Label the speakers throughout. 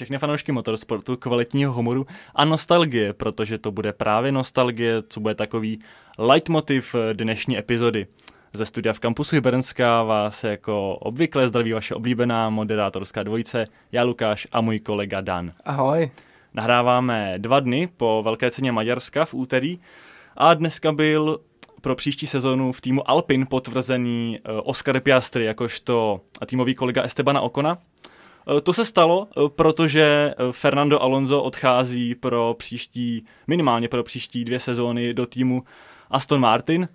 Speaker 1: všechny fanoušky motorsportu, kvalitního humoru a nostalgie, protože to bude právě nostalgie, co bude takový leitmotiv dnešní epizody. Ze studia v kampusu Hybernská vás jako obvykle zdraví vaše oblíbená moderátorská dvojice, já Lukáš a můj kolega Dan.
Speaker 2: Ahoj.
Speaker 1: Nahráváme dva dny po Velké ceně Maďarska v úterý a dneska byl pro příští sezonu v týmu Alpin potvrzený eh, Oscar Piastri jakožto týmový kolega Estebana Okona. Eh, to se stalo, eh, protože Fernando Alonso odchází pro příští, minimálně pro příští dvě sezóny do týmu Aston Martin.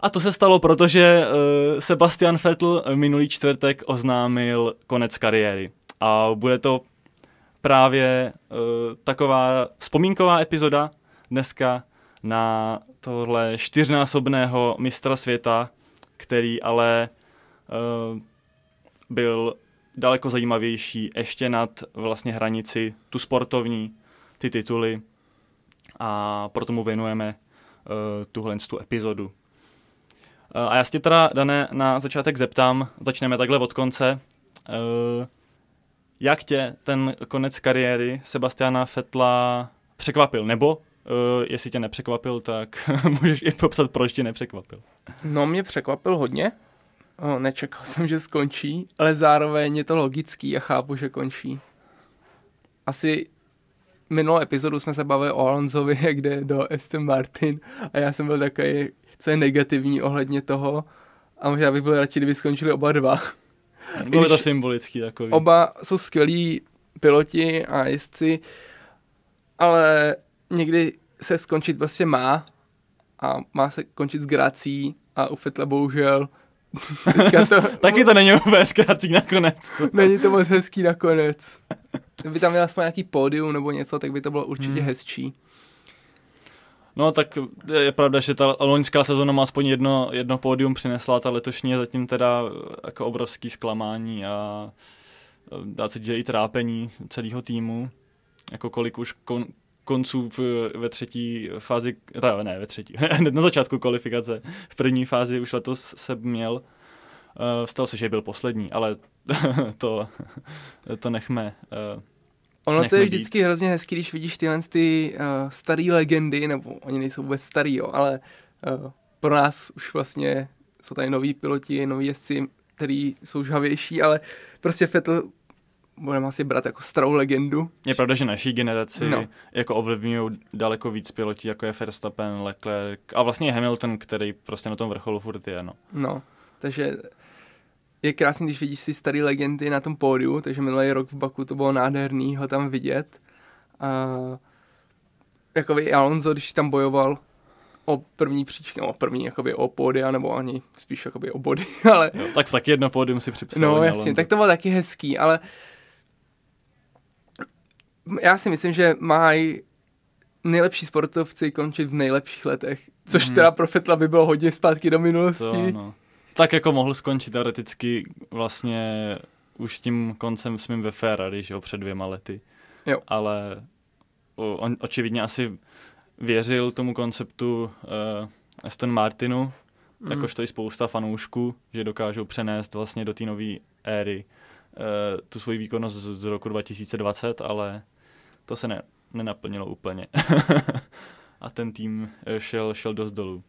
Speaker 1: A to se stalo, protože Sebastian Vettel minulý čtvrtek oznámil konec kariéry. A bude to právě taková vzpomínková epizoda dneska na tohle čtyřnásobného mistra světa, který ale byl daleko zajímavější ještě nad vlastně hranici tu sportovní, ty tituly a proto mu věnujeme uh, tuhle tu epizodu. Uh, a já si teda, Dané, na začátek zeptám, začneme takhle od konce. Uh, jak tě ten konec kariéry Sebastiana Fetla překvapil? Nebo Uh, jestli tě nepřekvapil, tak můžeš i popsat, proč tě nepřekvapil.
Speaker 2: No, mě překvapil hodně. Oh, nečekal jsem, že skončí, ale zároveň je to logický a chápu, že končí. Asi minulou epizodu jsme se bavili o Alonsovi, jak jde do Aston Martin a já jsem byl takový, co je negativní ohledně toho a možná bych byl radši, kdyby skončili oba dva.
Speaker 1: Bylo to symbolický takový.
Speaker 2: Oba jsou skvělí piloti a jezdci, ale někdy se skončit prostě má a má se končit s grací a u Fetla bohužel
Speaker 1: to, Taky to není úplně zkrácí nakonec.
Speaker 2: není to moc hezký nakonec. Kdyby tam měl aspoň nějaký pódium nebo něco, tak by to bylo určitě hmm. hezčí.
Speaker 1: No tak je pravda, že ta loňská sezóna má aspoň jedno, jedno pódium přinesla, ta letošní je zatím teda jako obrovský zklamání a dá se říct i trápení celého týmu. Jako kolik už kon, konců v, ve třetí fázi, teda ne ve třetí, hned na začátku kvalifikace, v první fázi už letos se měl, uh, stalo se, že byl poslední, ale to, to nechme. Uh,
Speaker 2: Ono to je vždycky být. hrozně hezký, když vidíš tyhle ty uh, staré legendy, nebo oni nejsou vůbec starý, jo, ale uh, pro nás už vlastně jsou tady noví piloti, noví jezdci, který jsou žhavější, ale prostě Vettel budeme asi brát jako starou legendu.
Speaker 1: Je pravda, že naší generaci no. jako ovlivňují daleko víc pilotí, jako je Verstappen, Leclerc a vlastně Hamilton, který prostě na tom vrcholu furt je, no.
Speaker 2: No, takže je krásný, když vidíš si staré legendy na tom pódiu, takže minulý rok v Baku to bylo nádherný ho tam vidět. A jakoby Alonso, když tam bojoval o první příčky, no první jakoby o pódia, nebo ani spíš jakoby o body, ale...
Speaker 1: Jo, tak taky jedno pódium si připsal.
Speaker 2: No jasně, Alonso. tak to bylo taky hezký, ale uh, já si myslím, že mají nejlepší sportovci končit v nejlepších letech, což hmm. teda pro Fetla by bylo hodně zpátky do minulosti. To, no.
Speaker 1: Tak jako mohl skončit teoreticky vlastně už s tím koncem svým ve Ferrari, že jo, před dvěma lety.
Speaker 2: Jo.
Speaker 1: Ale on očividně asi věřil tomu konceptu uh, Aston Martinu, mm. jakožto i spousta fanoušků, že dokážou přenést vlastně do té nové éry tu svoji výkonnost z, z roku 2020, ale to se ne, nenaplnilo úplně. a ten tým eh, šel, šel dost dolů.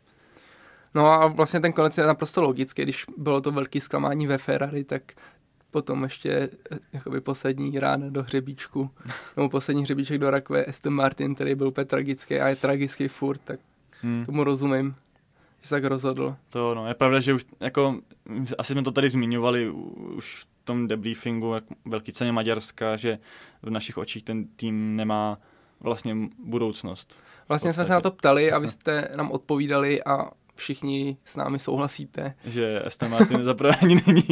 Speaker 2: No a vlastně ten konec je naprosto logický, když bylo to velké zklamání ve Ferrari, tak potom ještě eh, jakoby poslední rána do hřebíčku, nebo poslední hřebíček do rakve Aston Martin, který byl úplně tragický a je tragický furt, tak hmm. tomu rozumím, že se tak rozhodl.
Speaker 1: To no, je pravda, že už jako, asi jsme to tady zmiňovali už tom debriefingu jak velký ceně Maďarska, že v našich očích ten tým nemá vlastně budoucnost.
Speaker 2: Vlastně jsme se na to ptali a vy jste nám odpovídali a všichni s námi souhlasíte.
Speaker 1: Že Aston Martin zaprvé ani není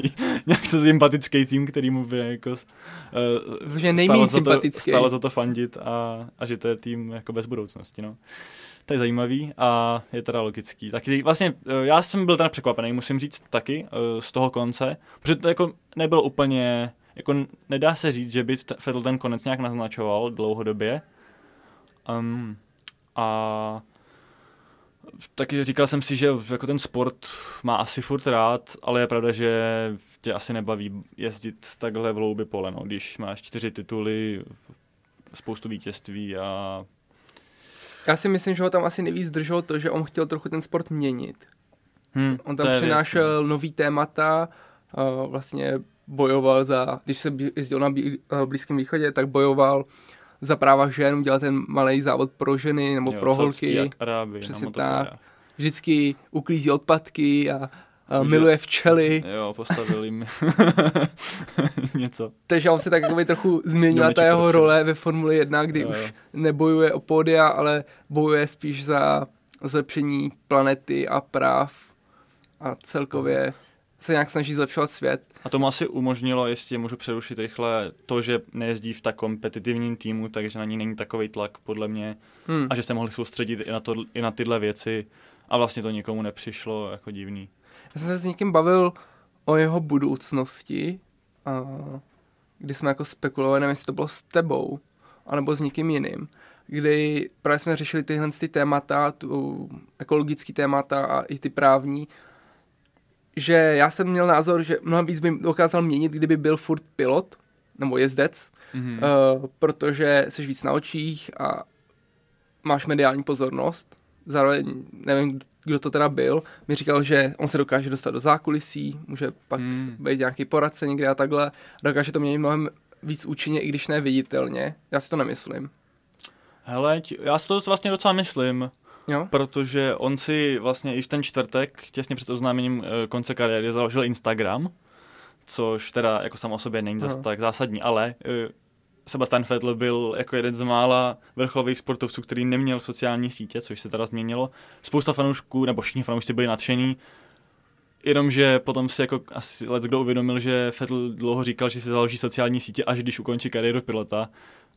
Speaker 1: nějak sympatický tým, který mu by jako
Speaker 2: uh, že za to,
Speaker 1: stálo za to fandit a, a že to je tým jako bez budoucnosti. No to je zajímavý a je teda logický. Taky vlastně eh, já jsem byl teda překvapený, musím říct taky eh, z toho konce, protože to jako nebylo úplně, jako nedá se říct, že by Fettel ten konec nějak naznačoval dlouhodobě. Um, a taky říkal jsem si, že jako ten sport má asi furt rád, ale je pravda, že tě asi nebaví jezdit takhle v loubi pole, no, když máš čtyři tituly, spoustu vítězství a...
Speaker 2: Já si myslím, že ho tam asi nejvíc drželo to, že on chtěl trochu ten sport měnit.
Speaker 1: Hmm,
Speaker 2: On tam přinášel
Speaker 1: věc, no.
Speaker 2: nový témata, uh, vlastně bojoval za, když se jezdil na uh, Blízkém východě, tak bojoval za práva žen, udělal ten malý závod pro ženy nebo
Speaker 1: jo,
Speaker 2: pro holky.
Speaker 1: Arábii,
Speaker 2: Přesně tak. Vždycky uklízí odpadky a,
Speaker 1: Že-
Speaker 2: miluje včely.
Speaker 1: Jo, postavili jim něco.
Speaker 2: Takže on se tak jakoby trochu změnila ta jeho
Speaker 1: pro včely.
Speaker 2: role ve Formuli 1, kdy
Speaker 1: Jo,
Speaker 2: už
Speaker 1: jo.
Speaker 2: nebojuje o pódia, ale bojuje spíš za zlepšení planety a práv a celkově se nějak snaží zlepšovat svět.
Speaker 1: A to mu asi umožnilo, jestli můžu přerušit rychle, to, že nejezdí v tak kompetitivním týmu, takže na ní není takový tlak, podle mě,
Speaker 2: Hmm.
Speaker 1: a že se mohli soustředit i na, to, i na tyhle věci a vlastně to nikomu nepřišlo jako divný.
Speaker 2: Já jsem se s někým bavil o jeho budoucnosti, a kdy jsme jako spekulovali, nevím, jestli to bylo s tebou, anebo s někým jiným, kdy právě jsme řešili tyhle ty témata, tu ekologický témata a i ty právní, že já jsem měl názor, že mnohem víc by dokázal měnit, kdyby byl furt pilot, nebo jezdec,
Speaker 1: Mm-hmm.
Speaker 2: uh, protože jsi víc na očích a máš mediální pozornost. Zároveň, nevím, kdo to teda byl, mi říkal, že on se dokáže dostat do zákulisí, může pak
Speaker 1: Hmm.
Speaker 2: být nějaký poradce někde a takhle. Dokáže to měnit mnohem víc účinně, i když ne viditelně. Já si to nemyslím.
Speaker 1: Hele, já si to vlastně docela myslím,
Speaker 2: Jo?
Speaker 1: protože on si vlastně i v ten čtvrtek, těsně před oznámením eh, konce kariéry, založil Instagram, což teda jako sam o sobě není zas
Speaker 2: Aha.
Speaker 1: tak zásadní, ale eh, Sebastian Vettel byl jako jeden z mála vrcholových sportovců, který neměl sociální sítě, což se teda změnilo. Spousta fanoušků, nebo všichni fanoušci byli nadšení, Jenomže potom si jako asi let kdo uvědomil, že Vettel dlouho říkal, že si založí sociální sítě, až když ukončí kariéru pilota.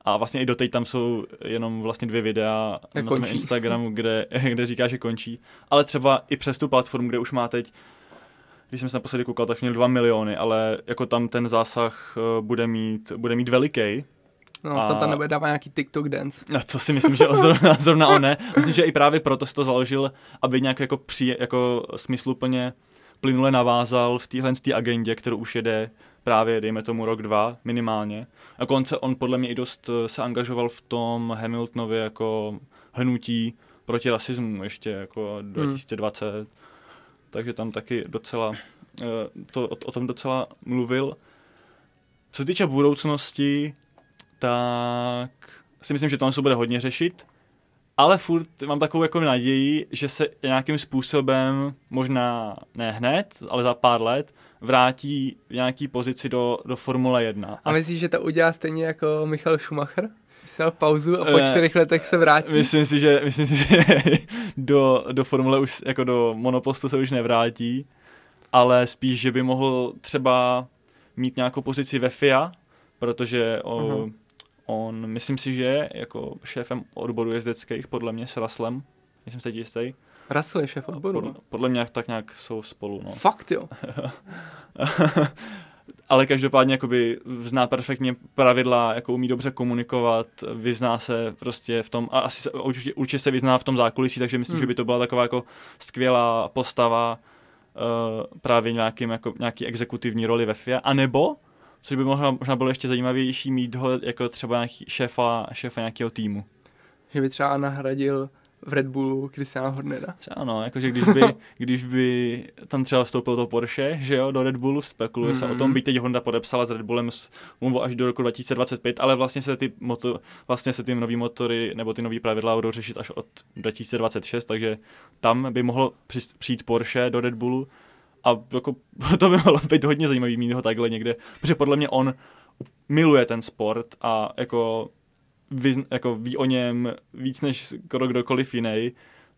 Speaker 1: A vlastně i doteď tam jsou jenom vlastně dvě videa
Speaker 2: Jak
Speaker 1: na tom
Speaker 2: končí.
Speaker 1: Instagramu, kde, kde říká, že končí. Ale třeba i přes tu platformu, kde už má teď, když jsem se naposledy koukal, tak měl 2 miliony, ale jako tam ten zásah eh, bude mít, bude mít veliký.
Speaker 2: No, a... tam nebude dávat nějaký TikTok dance.
Speaker 1: No, co si myslím, že o zrovna, zrovna on ne. Myslím, že i právě proto si to založil, aby nějak jako, při, jako smysluplně plynule navázal v téhle té agendě, kterou už jede právě, dejme tomu, rok, dva minimálně. A konce on podle mě i dost eh, se angažoval v tom Hamiltonově jako hnutí proti rasismu ještě jako 2020. Takže tam taky docela, eh, to, o, o tom docela mluvil. Co se týče budoucnosti, tak si myslím, že to se bude hodně řešit, ale furt mám takovou jako naději, že se nějakým způsobem, možná ne hned, ale za pár let, vrátí v nějaký pozici do, do Formule 1.
Speaker 2: A myslíš, že to udělá stejně jako Michal Schumacher? Dal pauzu a po
Speaker 1: Eh,
Speaker 2: čtyřech letech se vrátí?
Speaker 1: Myslím si, že, myslím si, že do, do Formule už, jako do monopostu se už nevrátí, ale spíš, že by mohl třeba mít nějakou pozici ve FIA, protože o,
Speaker 2: Mhm.
Speaker 1: On, myslím si, že je jako šéfem odboru jezdeckých, podle mě s nejsem si teď jistý.
Speaker 2: Russell je šéf odboru.
Speaker 1: Podle, podle mě tak nějak jsou spolu, no.
Speaker 2: Fakt jo.
Speaker 1: ale každopádně jakoby zná perfektně pravidla, jako umí dobře komunikovat, vyzná se prostě v tom, a asi se, určitě, určitě se vyzná v tom zákulisí, takže myslím,
Speaker 2: Hmm.
Speaker 1: že by to byla taková jako skvělá postava uh, právě nějakým, jako, nějaký exekutivní roli ve FIA, anebo, což by možná, možná bylo ještě zajímavější, mít ho jako třeba nějaký šéfa, šéfa nějakého týmu.
Speaker 2: Že by třeba nahradil v Red Bullu Christiana Hornera.
Speaker 1: Třeba no, jakože když by, když by tam třeba vstoupil to Porsche, že jo, do Red Bullu, spekuluje mm-hmm. se o tom,
Speaker 2: Mhm.
Speaker 1: by teď Honda podepsala s Red Bullem smlouvu až do roku 2025, ale vlastně se ty, moto, vlastně se ty nový motory nebo ty nový pravidla budou řešit až od 2026, takže tam by mohlo přijít Porsche do Red Bullu a jako, to by mohlo být hodně zajímavý mít ho takhle někde, protože podle mě on miluje ten sport a jako, vy, jako ví o něm víc než skoro kdokoliv jiný.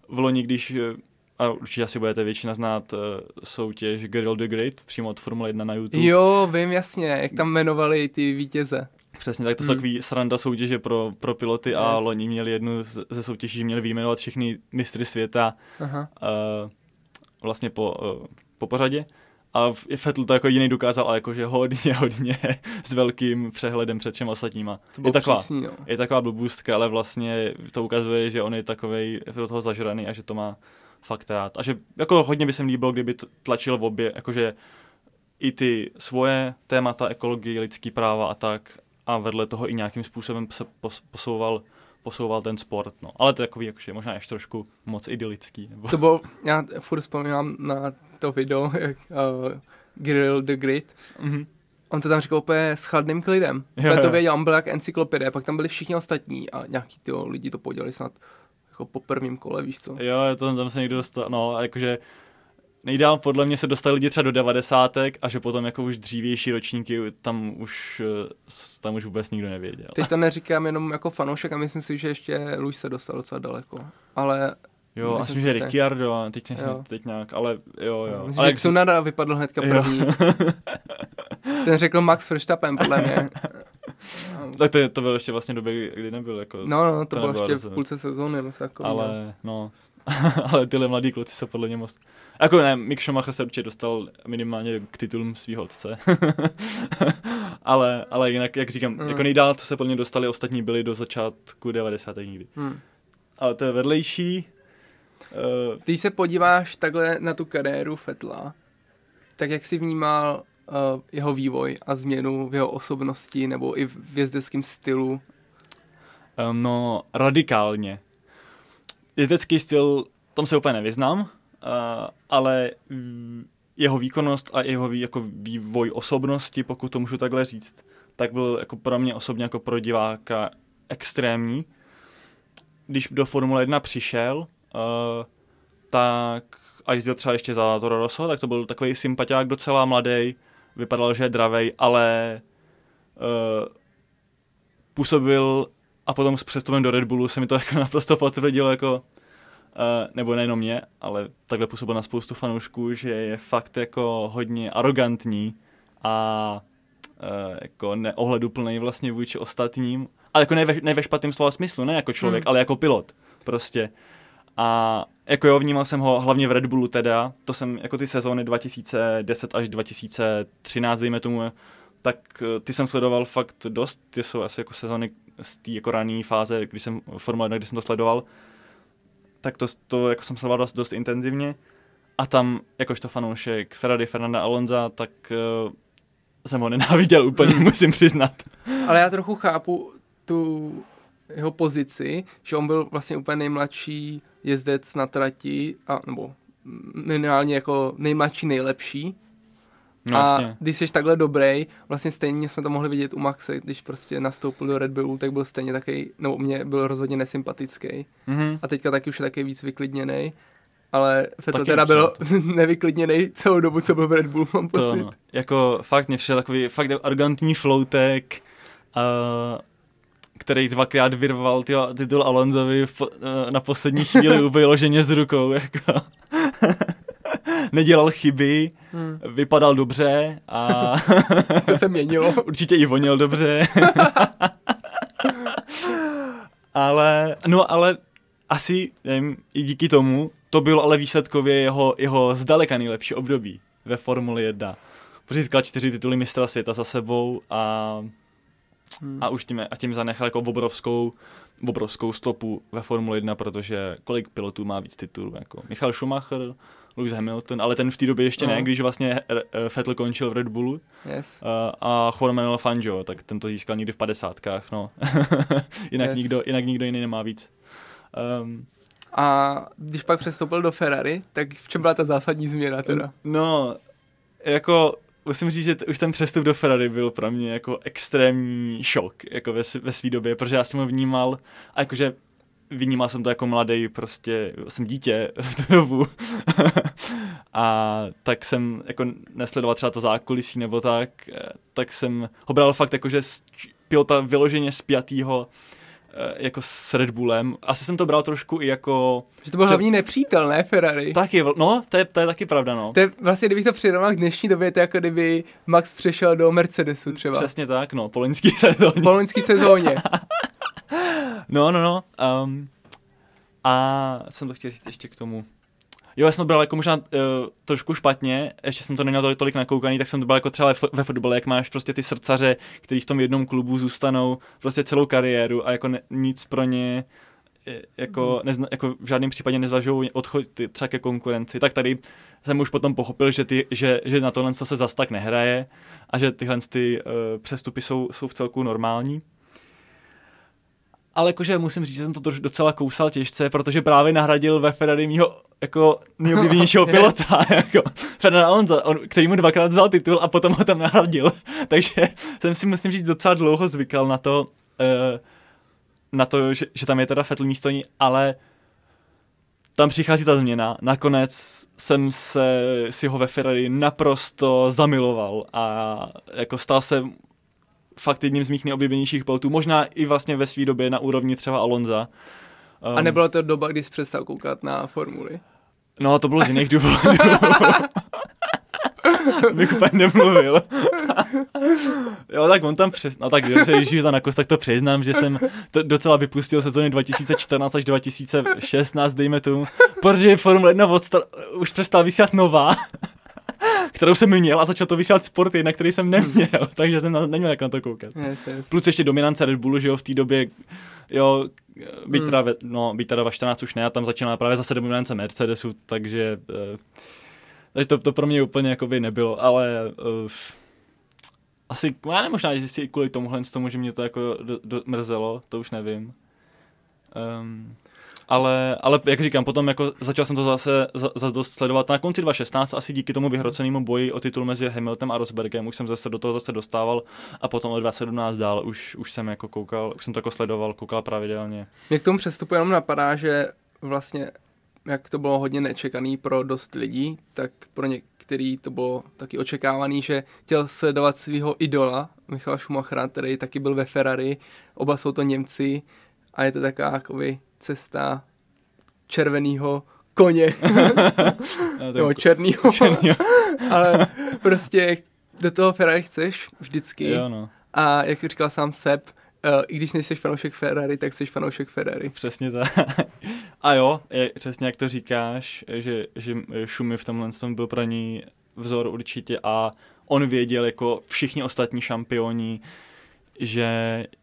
Speaker 1: V loni, když eh, a určitě asi budete většina znát uh, soutěž Grill the Great přímo od Formule 1 na YouTube.
Speaker 2: Jo, vím jasně, jak tam jmenovali ty vítěze.
Speaker 1: Přesně, tak to jsou
Speaker 2: Hmm.
Speaker 1: takový sranda soutěže pro, pro piloty a
Speaker 2: Yes.
Speaker 1: loni měli jednu ze soutěží, měli vyjmenovat všechny mistry světa
Speaker 2: Aha.
Speaker 1: uh, vlastně po, uh, po pořadě. A Vettel to jako jiný dokázal, ale jakože hodně, hodně s velkým přehledem před všem ostatníma.
Speaker 2: To
Speaker 1: je taková,
Speaker 2: přísný, no.
Speaker 1: je taková blbůstka, ale vlastně to ukazuje, že on je takovej do toho zažraný a že to má fakt rád. A že jako hodně by se mi líbilo, kdyby tlačil v obě, jakože i ty svoje témata, ekologii, lidský práva a tak a vedle toho i nějakým způsobem se posouval posouval ten sport, no. Ale to je takový, jakože možná ještě trošku moc idylický. Nebo...
Speaker 2: To bylo, já furt vzpomínám na to video, jak uh, Grill the Grid. Mm-hmm. On to tam říkal úplně s chladným klidem. Jo, to věděl, on byl jak encyklopedie, pak tam byli všichni ostatní a nějaký ty lidi to podělali snad jako po prvním kole, víš co?
Speaker 1: Jo, to tam se někdo dostal, no, jakože nejdál podle mě se dostali lidi třeba do devadesátek a že potom jako už dřívější ročníky tam už, eh, tam už vůbec nikdo nevěděl.
Speaker 2: Teď to neříkám jenom jako fanoušek a myslím si, že ještě Luis se dostal docela daleko. Ale
Speaker 1: Jo, myslím, že Ricciardo, teď jsem teď nějak, ale jo, jo.
Speaker 2: Myslím, ale
Speaker 1: jak
Speaker 2: Tsunoda vypadl hnedka první. Ten řekl Max Verstappen, podle mě.
Speaker 1: tak to, to bylo ještě vlastně době, kdy nebyl jako...
Speaker 2: No, no, to, to bylo ještě v půlce sezóny, no,
Speaker 1: jako Ale, no, ale tyhle mladí kluci jsou podle mě moc... Jako ne, Mick Schumacher se určitě dostal minimálně k titulům svého otce. ale, ale jinak, jak říkám, mm. jako nejdál, co se podle mě dostali, ostatní byli do začátku 90. nikdy. Mm. Ale to je vedlejší.
Speaker 2: Uh, Když se podíváš takhle na tu kariéru Fetla, tak jak jsi vnímal uh, jeho vývoj a změnu v jeho osobnosti nebo i v jezdeckém stylu?
Speaker 1: Um, no, radikálně jezdecký styl, tom se úplně nevyznám, uh, ale jeho výkonnost a jeho jako vývoj osobnosti, pokud to můžu takhle říct, tak byl jako pro mě osobně jako pro diváka extrémní. Když do Formule 1 přišel, uh, tak a jezdil třeba ještě za Toro Rosso, tak to byl takový sympatiák docela mladý, vypadal, že je dravej, ale uh, působil a potom s přestupem do Red Bullu se mi to jako naprosto potvrdilo, jako, uh, nebo nejenom mě, ale takhle působil na spoustu fanoušků, že je fakt jako hodně arrogantní a uh, jako neohleduplný vlastně vůči ostatním, ale jako ne ve, ne ve špatném slova smyslu, ne jako člověk, hmm. ale jako pilot prostě. A jako jo, vnímal jsem ho hlavně v Red Bullu teda, to jsem jako ty sezóny 2010 až 2013, dejme tomu, tak eh, ty jsem sledoval fakt dost, ty jsou asi jako sezóny z té jako rané fáze, když jsem Formule 1, když jsem to sledoval, tak to, to jako jsem sledoval dost, dost intenzivně. A tam, jakožto fanoušek Ferrari Fernanda Alonza, tak uh, jsem ho nenáviděl úplně, musím přiznat.
Speaker 2: Ale já trochu chápu tu jeho pozici, že on byl vlastně úplně nejmladší jezdec na trati, a, nebo minimálně jako nejmladší nejlepší No, a jasně. když jsi takhle dobrý, vlastně stejně jsme to mohli vidět u Maxe, když prostě nastoupil do Red Bullu, tak byl stejně takový, nebo mě byl rozhodně nesympatický. Mm-hmm. A teďka taky už je taky víc vyklidněný. Ale Feto teda byl nevyklidněný celou dobu, co byl v Red Bullu, mám pocit. To, no.
Speaker 1: Jako fakt mě všel takový fakt arrogantní floutek, uh, který dvakrát vyrval tyjo, titul Alonzovi v, uh, na poslední chvíli vyloženě z rukou. Jako nedělal chyby, hmm. vypadal dobře a...
Speaker 2: to se měnilo.
Speaker 1: Určitě i vonil dobře. ale, no ale asi, nevím, i díky tomu, to bylo ale výsledkově jeho, jeho zdaleka nejlepší období ve Formuli 1. Protože získal čtyři tituly mistra světa za sebou a, hmm. a už tím, a tím zanechal jako obrovskou, obrovskou stopu ve Formuli 1, protože kolik pilotů má víc titulů, jako Michal Schumacher, Lewis Hamilton, ale ten v té době ještě no. ne, když vlastně eh, Vettel končil v Red Bullu.
Speaker 2: Yes.
Speaker 1: Uh, a Juan Manuel Fangio, tak ten to získal někdy v padesátkách, no. jinak, yes. nikdo, jinak nikdo jiný nemá víc. Um,
Speaker 2: a když pak přestoupil do Ferrari, tak v čem byla ta zásadní změna teda?
Speaker 1: No, jako musím říct, že už ten přestup do Ferrari byl pro mě jako extrémní šok jako ve, ve své době, protože já jsem ho vnímal a jakože vnímal jsem to jako mladý, prostě jsem dítě v tu dobu. a tak jsem jako nesledoval třeba to zákulisí nebo tak, eh, tak jsem ho bral fakt jako, že pilota vyloženě spjatýho eh, jako s Red Bullem. Asi jsem to bral trošku i jako...
Speaker 2: Že to byl hlavní nepřítel, ne Ferrari?
Speaker 1: Taky, no, to je, to je taky pravda, no.
Speaker 2: To je, vlastně, kdybych to přirovnal k dnešní době, to je jako kdyby Max přešel do Mercedesu třeba.
Speaker 1: Přesně tak, no, po loňský sezóně.
Speaker 2: Po loňský sezóně.
Speaker 1: No, no, no. Um, a jsem to chtěl říct ještě k tomu. Jo, já jsem to bral jako možná uh, trošku špatně, ještě jsem to neměl tolik, tolik nakoukaný, tak jsem to bral jako třeba ve fotbale, jak máš prostě ty srdcaře, kteří v tom jednom klubu zůstanou prostě celou kariéru a jako ne, nic pro ně jako, nezna, jako v žádném případě nezvažují odchod třeba ke konkurenci, tak tady jsem už potom pochopil, že, ty, že, že na tohle se zas tak nehraje a že tyhle ty, uh, přestupy jsou, jsou v celku normální. Ale jakože musím říct, že jsem to docela kousal těžce, protože právě nahradil ve Ferrari mýho jako nejoblíbenějšího pilota, jako Fernando Alonso, on, který mu dvakrát vzal titul a potom ho tam nahradil. Takže jsem si musím říct docela dlouho zvykal na to, uh, na to, že, že tam je teda Vettel místo ní, ale tam přichází ta změna. Nakonec jsem se si ho ve Ferrari naprosto zamiloval a jako stal se fakt jedním z mých nejoblíbenějších pilotů, možná i vlastně ve své době na úrovni třeba Alonza.
Speaker 2: Um, a nebyla to doba, kdy jsi přestal koukat na formuly?
Speaker 1: No, to bylo z jiných důvodů. bych úplně nemluvil. jo, tak on tam přes... No tak dobře, když to nakost, tak to přiznám, že jsem to docela vypustil sezóny 2014 až 2016, dejme tomu, protože Formule 1 odstar... už přestal vysílat nová kterou jsem měl a začal to vysílat sport, na který jsem neměl, takže jsem na, neměl jak na to koukat.
Speaker 2: Yes, yes.
Speaker 1: Plus ještě dominance Red Bullu, že jo, v té době, jo, byť hmm. teda, ve, no, byť teda ve 14 už ne, a tam začínala právě zase dominance Mercedesu, takže, uh, takže to, to pro mě úplně jakoby nebylo, ale uh, asi, já nevím, možná, jestli kvůli tomuhle z tomu, že mě to jako do, do, mrzelo, to už nevím. Um, ale, ale jak říkám, potom jako začal jsem to zase, zase dost sledovat. Na konci 2016 asi díky tomu vyhrocenému boji o titul mezi Hamiltonem a Rosbergem už jsem zase do toho zase dostával a potom od 2017 dál už, už jsem jako koukal, už jsem to jako sledoval, koukal pravidelně.
Speaker 2: Mě k tomu přestupu jenom napadá, že vlastně jak to bylo hodně nečekaný pro dost lidí, tak pro některý to bylo taky očekávaný, že chtěl sledovat svého idola, Michala Schumachera, který taky byl ve Ferrari, oba jsou to Němci a je to taková jakoby cesta červeného koně. no, černýho. černýho. Ale prostě do toho Ferrari chceš vždycky.
Speaker 1: Jo, no.
Speaker 2: A jak říkal sám Sepp, Uh, I když nejsi fanoušek Ferrari, tak jsi fanoušek Ferrari.
Speaker 1: Přesně tak. A jo, je, přesně jak to říkáš, že, že Šumy v tomhle tom byl pro ní vzor určitě a on věděl jako všichni ostatní šampioni, že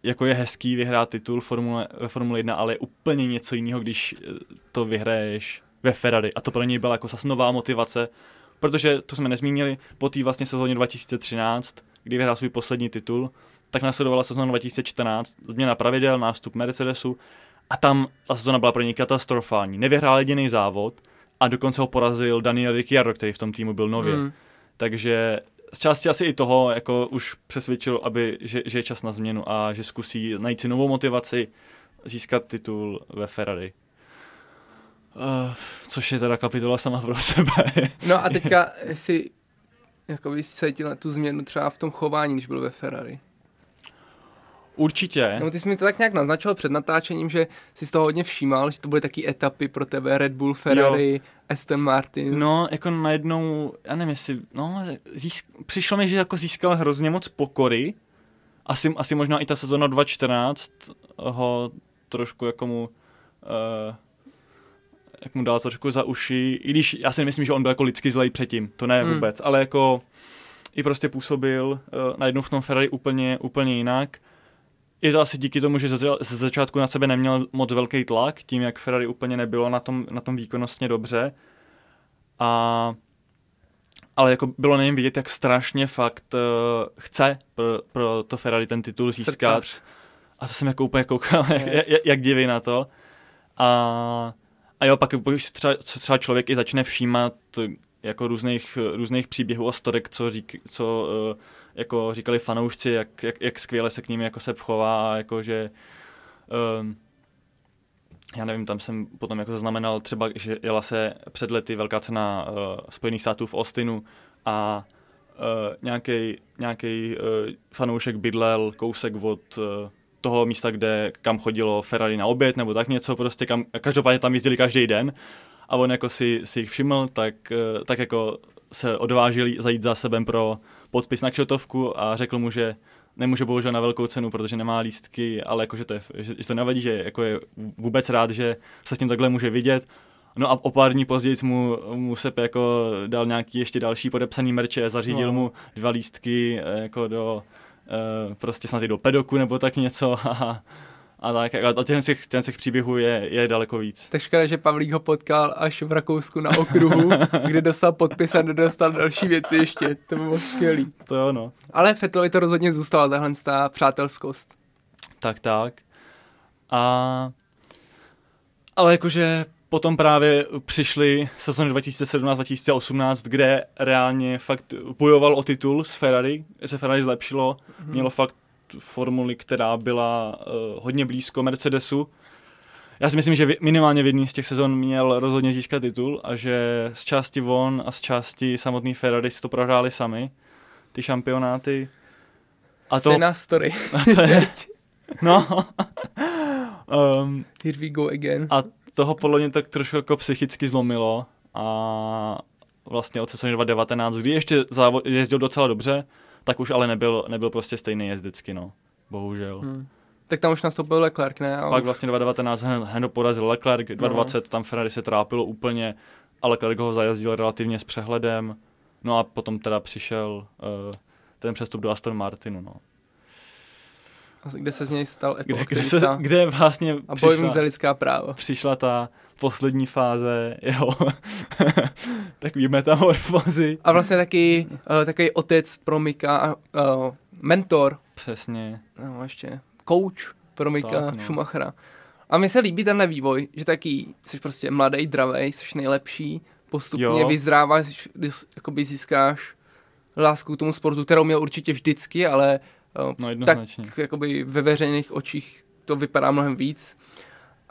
Speaker 1: jako je hezký vyhrát titul Formule, ve Formule 1, ale je úplně něco jiného, když eh, to vyhraješ ve Ferrari. A to pro něj byla jako zase nová motivace, protože to jsme nezmínili, po té vlastně sezóně 2013, kdy vyhrál svůj poslední titul, tak následovala sezóna 2014, změna pravidel, nástup Mercedesu a tam ta sezóna byla pro něj katastrofální. Nevyhrál jediný závod a dokonce ho porazil Daniel Ricciardo, který v tom týmu byl nově. Mm. Takže z části asi i toho jako už přesvědčil, aby, že, že je čas na změnu a že zkusí najít si novou motivaci získat titul ve Ferrari. Uh, což je teda kapitola sama pro sebe.
Speaker 2: no a teďka si jako cítil tu změnu třeba v tom chování, když byl ve Ferrari.
Speaker 1: Určitě.
Speaker 2: No, ty jsi mi to tak nějak naznačil před natáčením, že jsi z toho hodně všímal, že to byly taky etapy pro tebe, Red Bull, Ferrari, jo. Aston Martin.
Speaker 1: No, jako najednou, já nevím, jestli, no, získ, přišlo mi, že jako získal hrozně moc pokory. Asi, asi možná i ta sezona 2014 ho trošku jako mu, uh, jak mu dal trošku za uši, i když já si myslím, že on byl jako lidsky zlej předtím, to ne hmm. vůbec, ale jako i prostě působil uh, najednou v tom Ferrari úplně, úplně jinak je to asi díky tomu, že ze, začátku na sebe neměl moc velký tlak, tím jak Ferrari úplně nebylo na tom, na tom výkonnostně dobře. A ale jako bylo na něm vidět, jak strašně fakt uh, chce pro, pro to Ferrari ten titul získat. Srdcař. A to jsem jako úplně koukal, yes. jak, jak, jak diví na to. A, a jo, pak když třeba, třeba člověk i začne všímat jako různých, různých příběhů o storek, co, řík, co uh, jako říkali fanoušci, jak, jak, jak skvěle se k ním jako se chová a jako že um, já nevím, tam jsem potom jako zaznamenal třeba, že jela se před lety velká cena uh, Spojených států v Austinu a uh, nějaký uh, fanoušek bydlel kousek od uh, toho místa, kde kam chodilo Ferrari na oběd nebo tak něco, prostě kam, každopádně tam jezdili každý den a on jako si, si jich všiml, tak, uh, tak jako se odvážil zajít za sebem pro podpis na kšotovku a řekl mu, že nemůže bohužel na velkou cenu, protože nemá lístky, ale jakože to, je, že, to nevadí, že jako je vůbec rád, že se s tím takhle může vidět. No a o pár dní později mu, mu se jako dal nějaký ještě další podepsaný merče, zařídil no. mu dva lístky eh, jako do, uh, prostě snad i do pedoku nebo tak něco a, a tak. A ten z těch, ten z těch příběhů je, je daleko víc.
Speaker 2: Tak škoda, že Pavlík ho potkal až v Rakousku na okruhu, kde dostal podpis a nedostal další věci ještě. To by bylo skvělý.
Speaker 1: To jo, no.
Speaker 2: Ale Fettelovi to rozhodně zůstala, tahle ta přátelskost.
Speaker 1: Tak, tak. A... Ale jakože potom právě přišly sezóny 2017-2018, kde reálně fakt bojoval o titul s Ferrari, se Ferrari zlepšilo, mm-hmm. mělo fakt formuli, která byla uh, hodně blízko Mercedesu. Já si myslím, že minimálně v jedné z těch sezon měl rozhodně získat titul a že z části von a z části samotný Ferrari si to prohráli sami, ty šampionáty.
Speaker 2: A to, Stejná story.
Speaker 1: A to je, no. um,
Speaker 2: Here we go again.
Speaker 1: A toho podle mě tak trošku jako psychicky zlomilo a vlastně od sezóny 2019, kdy ještě závod, jezdil docela dobře, tak už ale nebyl, nebyl prostě stejný jezdecky, no. Bohužel. Hmm.
Speaker 2: Tak tam už nastoupil Leclerc, ne?
Speaker 1: A Pak už... vlastně 2019 Hendo porazil Leclerc, 2020 no. tam Ferrari se trápilo úplně, ale Leclerc ho zajezdil relativně s přehledem, no a potom teda přišel uh, ten přestup do Aston Martinu, no.
Speaker 2: Kde se z něj stal
Speaker 1: kde, kde, se, kde vlastně
Speaker 2: a přišla, za lidská práva.
Speaker 1: Přišla ta poslední fáze jeho takový metamorfozy.
Speaker 2: A vlastně taky uh, takový otec pro Mika, uh, mentor.
Speaker 1: Přesně.
Speaker 2: No, ještě coach pro Mika tak, no. Schumachera. A mně se líbí tenhle vývoj, že taky jsi prostě mladý, dravej, jsi nejlepší, postupně jo. vyzráváš, jakoby získáš lásku k tomu sportu, kterou měl určitě vždycky, ale uh, no, tak jakoby ve veřejných očích to vypadá mnohem víc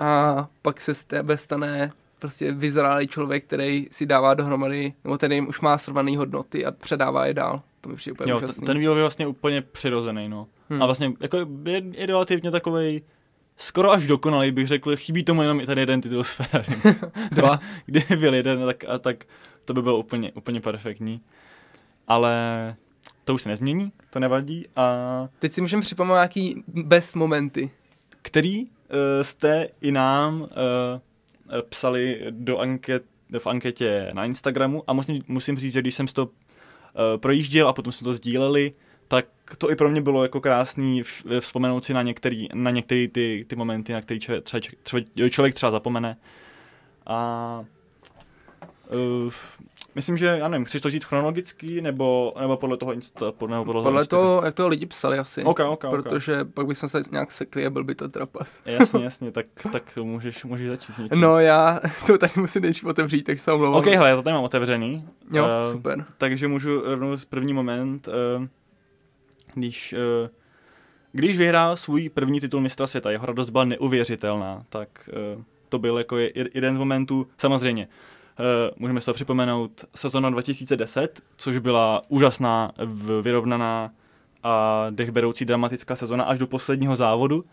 Speaker 2: a pak se z tebe stane prostě vyzrálý člověk, který si dává dohromady, nebo ten jim už má srvaný hodnoty a předává je dál. To mi přijde úplně jo, úžasný.
Speaker 1: ten vývoj je vlastně úplně přirozený, no. Hmm. A vlastně jako je, je relativně takovej skoro až dokonalý, bych řekl, chybí tomu jenom i ten jeden titul s Ferrari.
Speaker 2: Dva.
Speaker 1: Kdyby byl jeden, tak, a tak to by bylo úplně, úplně perfektní. Ale to už se nezmění, to nevadí. A...
Speaker 2: Teď si můžeme připomenout nějaký best momenty.
Speaker 1: Který jste i nám uh, psali do anket, v anketě na Instagramu a musím, musím říct, že když jsem to projížděl a potom jsme to sdíleli, tak to i pro mě bylo jako krásný vzpomenout si na některý, na některý ty, ty momenty, na který člověk třeba, třeba, člověk třeba zapomene. A uh, Myslím, že, já nevím, chceš to říct chronologicky, nebo, nebo podle toho Insta, nebo
Speaker 2: podle, podle toho, jak to lidi psali asi.
Speaker 1: Okay, okay,
Speaker 2: protože okay. pak bych se nějak sekli a byl by to trapas.
Speaker 1: Jasně, jasně, tak, tak můžeš, můžeš začít s
Speaker 2: něčím. No já to tady musím nejdřív otevřít, takže se omlouvám.
Speaker 1: Ok, hele, já to tady mám otevřený.
Speaker 2: Jo, uh, super.
Speaker 1: Takže můžu rovnou z první moment, uh, když, uh, když vyhrál svůj první titul mistra světa, jeho radost byla neuvěřitelná, tak uh, to byl jako jeden z momentů, samozřejmě, můžeme si to připomenout. Sezona 2010, což byla úžasná, vyrovnaná a dechberoucí dramatická sezona až do posledního závodu, uh,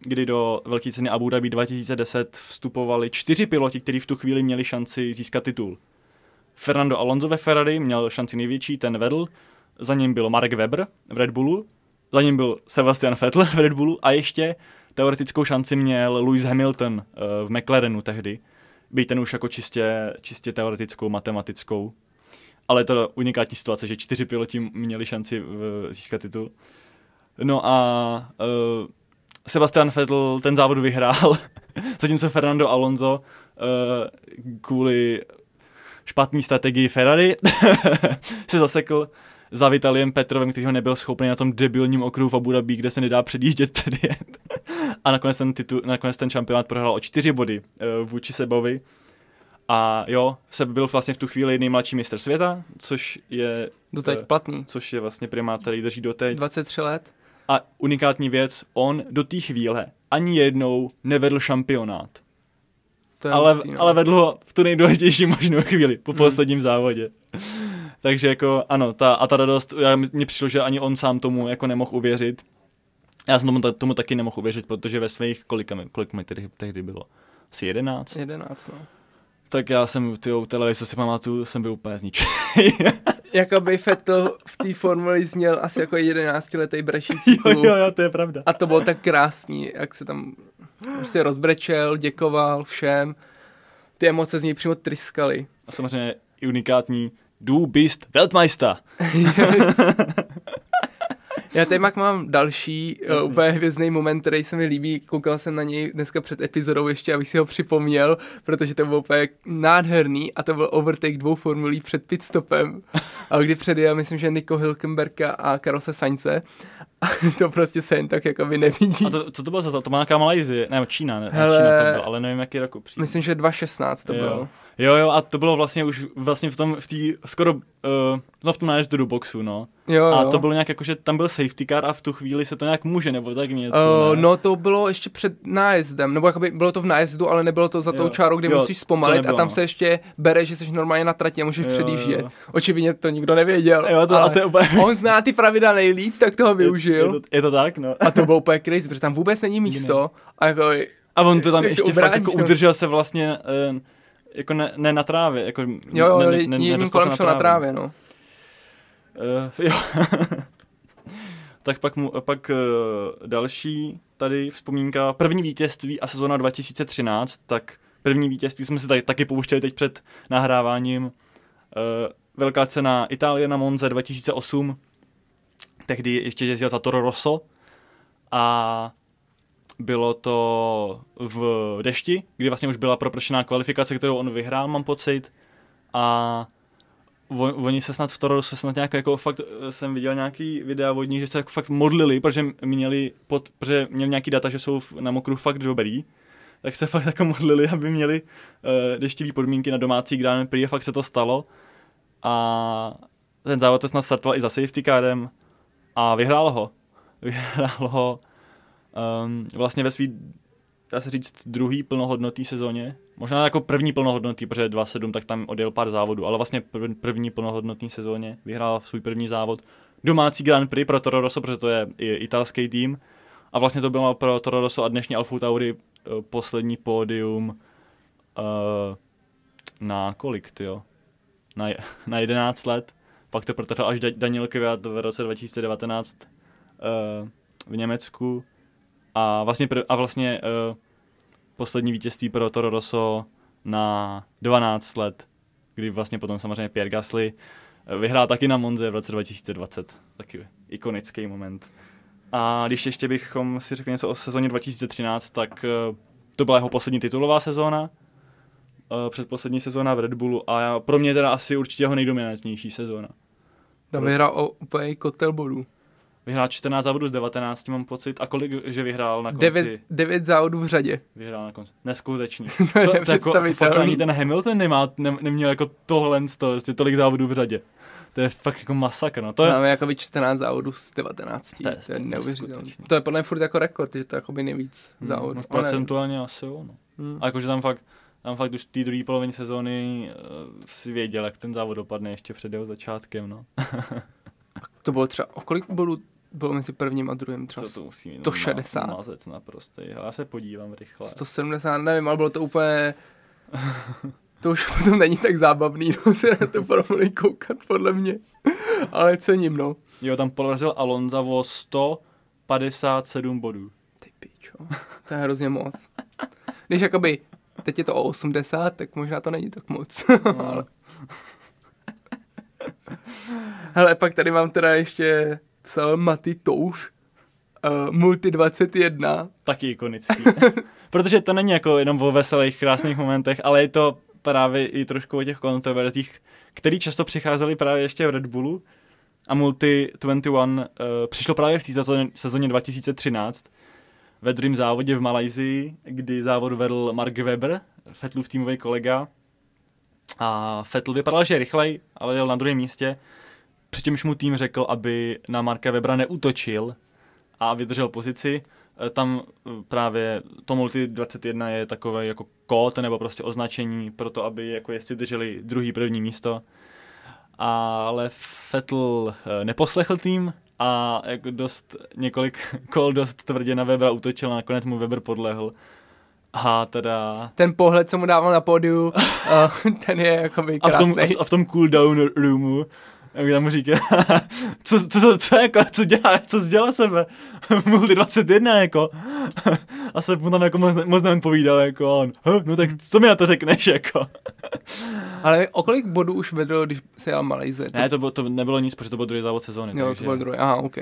Speaker 1: kdy do velké ceny Abu Dhabi 2010 vstupovali čtyři piloti, kteří v tu chvíli měli šanci získat titul. Fernando Alonso ve Ferrari měl šanci největší, ten vedl, za ním byl Mark Webber v Red Bullu, za ním byl Sebastian Vettel v Red Bullu a ještě teoretickou šanci měl Lewis Hamilton uh, v McLarenu tehdy být ten už jako čistě, čistě teoretickou, matematickou. Ale to unikátní situace, že čtyři piloti měli šanci získat titul. No a uh, Sebastian Vettel ten závod vyhrál, zatímco Fernando Alonso uh, kvůli špatný strategii Ferrari se zasekl za Vitaliem Petrovem, který ho nebyl schopný na tom debilním okruhu v Abu Dhabi, kde se nedá předjíždět předjet. A nakonec ten, titul, nakonec ten šampionát prohrál o čtyři body uh, vůči Sebovi. A jo, Seb byl vlastně v tu chvíli nejmladší mistr světa, což je...
Speaker 2: Doteď uh, platný.
Speaker 1: Což je vlastně primát, který drží doteď.
Speaker 2: 23 let.
Speaker 1: A unikátní věc, on do té chvíle ani jednou nevedl šampionát.
Speaker 2: To je
Speaker 1: ale,
Speaker 2: hustý, no.
Speaker 1: ale vedl ho v tu nejdůležitější možnou chvíli, po hmm. posledním závodě. Takže jako ano, ta, a ta radost, já, mně přišlo, že ani on sám tomu jako nemohl uvěřit. Já jsem tomu, tomu taky nemohl uvěřit, protože ve svých, kolika, kolik mi tehdy, tehdy bylo? Asi jedenáct?
Speaker 2: Jedenáct, no.
Speaker 1: Tak já jsem ty televize si pamatuju, jsem byl úplně zničený.
Speaker 2: Jakoby Fettel v té formuli zněl asi jako 11 letý brešící
Speaker 1: kluk. Jo, jo, to je pravda.
Speaker 2: A to bylo tak krásný, jak se tam prostě rozbrečel, děkoval všem. Ty emoce z něj přímo tryskaly.
Speaker 1: A samozřejmě unikátní Du bist Weltmeister.
Speaker 2: Já tady pak mám další uh, úplně hvězdný moment, který se mi líbí. Koukal jsem na něj dneska před epizodou ještě, abych si ho připomněl, protože to bylo úplně nádherný a to byl overtake dvou formulí před pitstopem, a kdy předjel, myslím, že Nico Hülkenberga a Karose Sainze. A to prostě se jen tak jako by nevidí.
Speaker 1: A to, co to bylo za to má nějaká Malajzie? Ne, Čína, ne,
Speaker 2: Hele,
Speaker 1: Čína to bylo, ale nevím, jaký rok upřímně.
Speaker 2: Myslím, že 2.16 to
Speaker 1: jo.
Speaker 2: bylo.
Speaker 1: Jo, jo, a to bylo vlastně už vlastně v tom, v té skoro, uh, no v tom nájezdu do boxu, no.
Speaker 2: Jo,
Speaker 1: A
Speaker 2: jo.
Speaker 1: to bylo nějak jako, že tam byl safety car a v tu chvíli se to nějak může, nebo tak něco,
Speaker 2: Uh,
Speaker 1: ne?
Speaker 2: no to bylo ještě před nájezdem, nebo jakoby bylo to v nájezdu, ale nebylo to za tou
Speaker 1: Jo.
Speaker 2: čárou, kde
Speaker 1: Jo,
Speaker 2: musíš zpomalit
Speaker 1: nebylo,
Speaker 2: a tam
Speaker 1: no.
Speaker 2: se ještě bere, že jsi normálně na trati a můžeš
Speaker 1: Jo,
Speaker 2: předjíždět.
Speaker 1: jo.
Speaker 2: Očividně to nikdo nevěděl.
Speaker 1: Jo, to,
Speaker 2: ale
Speaker 1: a to je úplně...
Speaker 2: On zná ty pravidla nejlíp, tak toho
Speaker 1: Je,
Speaker 2: využil.
Speaker 1: je, to, je to tak, no.
Speaker 2: A to bylo úplně crazy, protože tam vůbec není místo. A jako,
Speaker 1: A on to tam ještě fakt jako
Speaker 2: no.
Speaker 1: udržel se vlastně, uh, jako ne, ne na trávě, jako
Speaker 2: jo, jo,
Speaker 1: ne,
Speaker 2: ne, jedním kolem šel na trávě, no.
Speaker 1: Uh, jo. tak pak, mu, pak uh, další tady vzpomínka, první vítězství a sezona 2013, tak první vítězství jsme si tady taky pouštěli teď před nahráváním. Uh, velká cena Itálie na Monze 2008, tehdy ještě jezdil za Toro Rosso a bylo to v dešti, kdy vlastně už byla propršená kvalifikace, kterou on vyhrál, mám pocit. A on- oni se snad v Toro se snad nějak jako fakt eh, jsem viděl nějaký videa od nich, že se jako fakt modlili, protože měli, pod, protože měli nějaký data, že jsou na mokru fakt dobrý, tak se fakt jako modlili, aby měli uh, deštivý podmínky na domácí Grand Prix a fakt se to stalo. A ten závod se snad startoval i za safety carem a vyhrál ho. Vyhrál ho um, vlastně ve svý, dá se říct, druhý plnohodnotný sezóně. Možná jako první plnohodnotný, protože 2.7, tak tam odjel pár závodů, ale vlastně prv, první plnohodnotný sezóně. Vyhrál svůj první závod. Domácí Grand Prix pro Toro Rosso, protože to je italský tým. A vlastně to bylo pro Toro Rosso a dnešní Alfa Tauri eh, poslední pódium uh, na kolik, tyjo? Na, na 11 let. Pak to protařil až Da- Daniel Kvyat v roce 2019 uh, v Německu. A vlastně, pr- a vlastně uh, poslední vítězství pro Toro Rosso na 12 let, kdy vlastně potom samozřejmě Pierre Gasly eh, vyhrál taky na Monze v roce 2020. Taky ikonický moment. A když ještě bychom si řekli něco o sezóně 2013, tak eh, to byla jeho poslední titulová sezóna, eh, předposlední sezóna v Red Bullu a já, pro mě teda asi určitě jeho nejdominantnější sezóna.
Speaker 2: Tam vyhrál o úplně kotel bodů.
Speaker 1: Vyhrál 14 závodů z 19, mám pocit. A kolik, že vyhrál na konci?
Speaker 2: Devět, devět závodů v řadě.
Speaker 1: Vyhrál na konci. Neskutečný.
Speaker 2: To je
Speaker 1: to, to, jako, to fakt ani ten Hamilton nemá, ne, neměl jako tohle toho, prostě tolik závodů v řadě. To je fakt jako masakr, no. To je,
Speaker 2: Máme jakoby 14 závodů z 19.
Speaker 1: To
Speaker 2: To
Speaker 1: je- to je
Speaker 2: neuvěřitelné. To je podle mě furt jako rekord, že to je jakoby nejvíc
Speaker 1: Hmm,
Speaker 2: závodů.
Speaker 1: no,
Speaker 2: Ale-
Speaker 1: procentuálně asi jo, no.
Speaker 2: Hmm.
Speaker 1: A jakože tam fakt, tam fakt už v té druhé polovině sezóny uh, si věděl, jak ten závod dopadne ještě před jeho začátkem, no.
Speaker 2: To bylo třeba, o kolik bodů bylo mezi prvním a druhým? Třeba
Speaker 1: Co to musí mít?
Speaker 2: 160.
Speaker 1: Ma, mazec naprostý. Já se podívám rychle.
Speaker 2: 170, nevím, ale bylo to úplně... To už potom není tak zábavný, no, se na to formuli koukat, podle mě. Ale cením, no.
Speaker 1: Jo, tam porazil Alonza o 157 bodů.
Speaker 2: Ty pičo, to je hrozně moc. Když jakoby, teď je to o 80, tak možná to není tak moc.
Speaker 1: No.
Speaker 2: ale... Hele, pak tady mám teda ještě psal Maty Touš, uh, Multi 21,
Speaker 1: Taky ikonický. Protože to není jako jenom o veselých, krásných momentech, ale je to právě i trošku o těch kontroverzích, které často přicházely právě ještě v Red Bullu. A Multi 21 uh, přišlo právě v té sezóně, sezóně 2013 ve druhém závodě v Malajzii, kdy závod vedl Mark Webber, Fettlův týmový kolega. A Fettl vypadal, že je rychlej, ale jel na druhém místě. Přičemž mu tým řekl, aby na Marka Webera neutočil a vydržel pozici. E, Tam e, právě to Multi 21 je takové jako kód nebo prostě označení pro to, aby jako jezdci drželi druhý první místo. Ale Vettel e, neposlechl tým a jako dost, několik kol dost tvrdě na Webera útočil a nakonec mu Weber podlehl. A teda...
Speaker 2: ten pohled, co mu dával na pódiu, ten je jakoby
Speaker 1: A v tom,
Speaker 2: krásný.
Speaker 1: a v, tom cooldown roomu, jak tam mu říká, co, co, co, co, jako, co dělá, co dělá sebe, Multi 21, jako. A se mu tam jako moc, moc nepovídal, jako a on, "Huh, no tak co mi na to řekneš, jako.
Speaker 2: Ale o kolik bodů už vedl, když se jel Malajze?
Speaker 1: Ne, to, bylo, to nebylo nic, protože to byl druhý závod sezóny.
Speaker 2: Jo,
Speaker 1: takže,
Speaker 2: to byl druhý, aha, OK.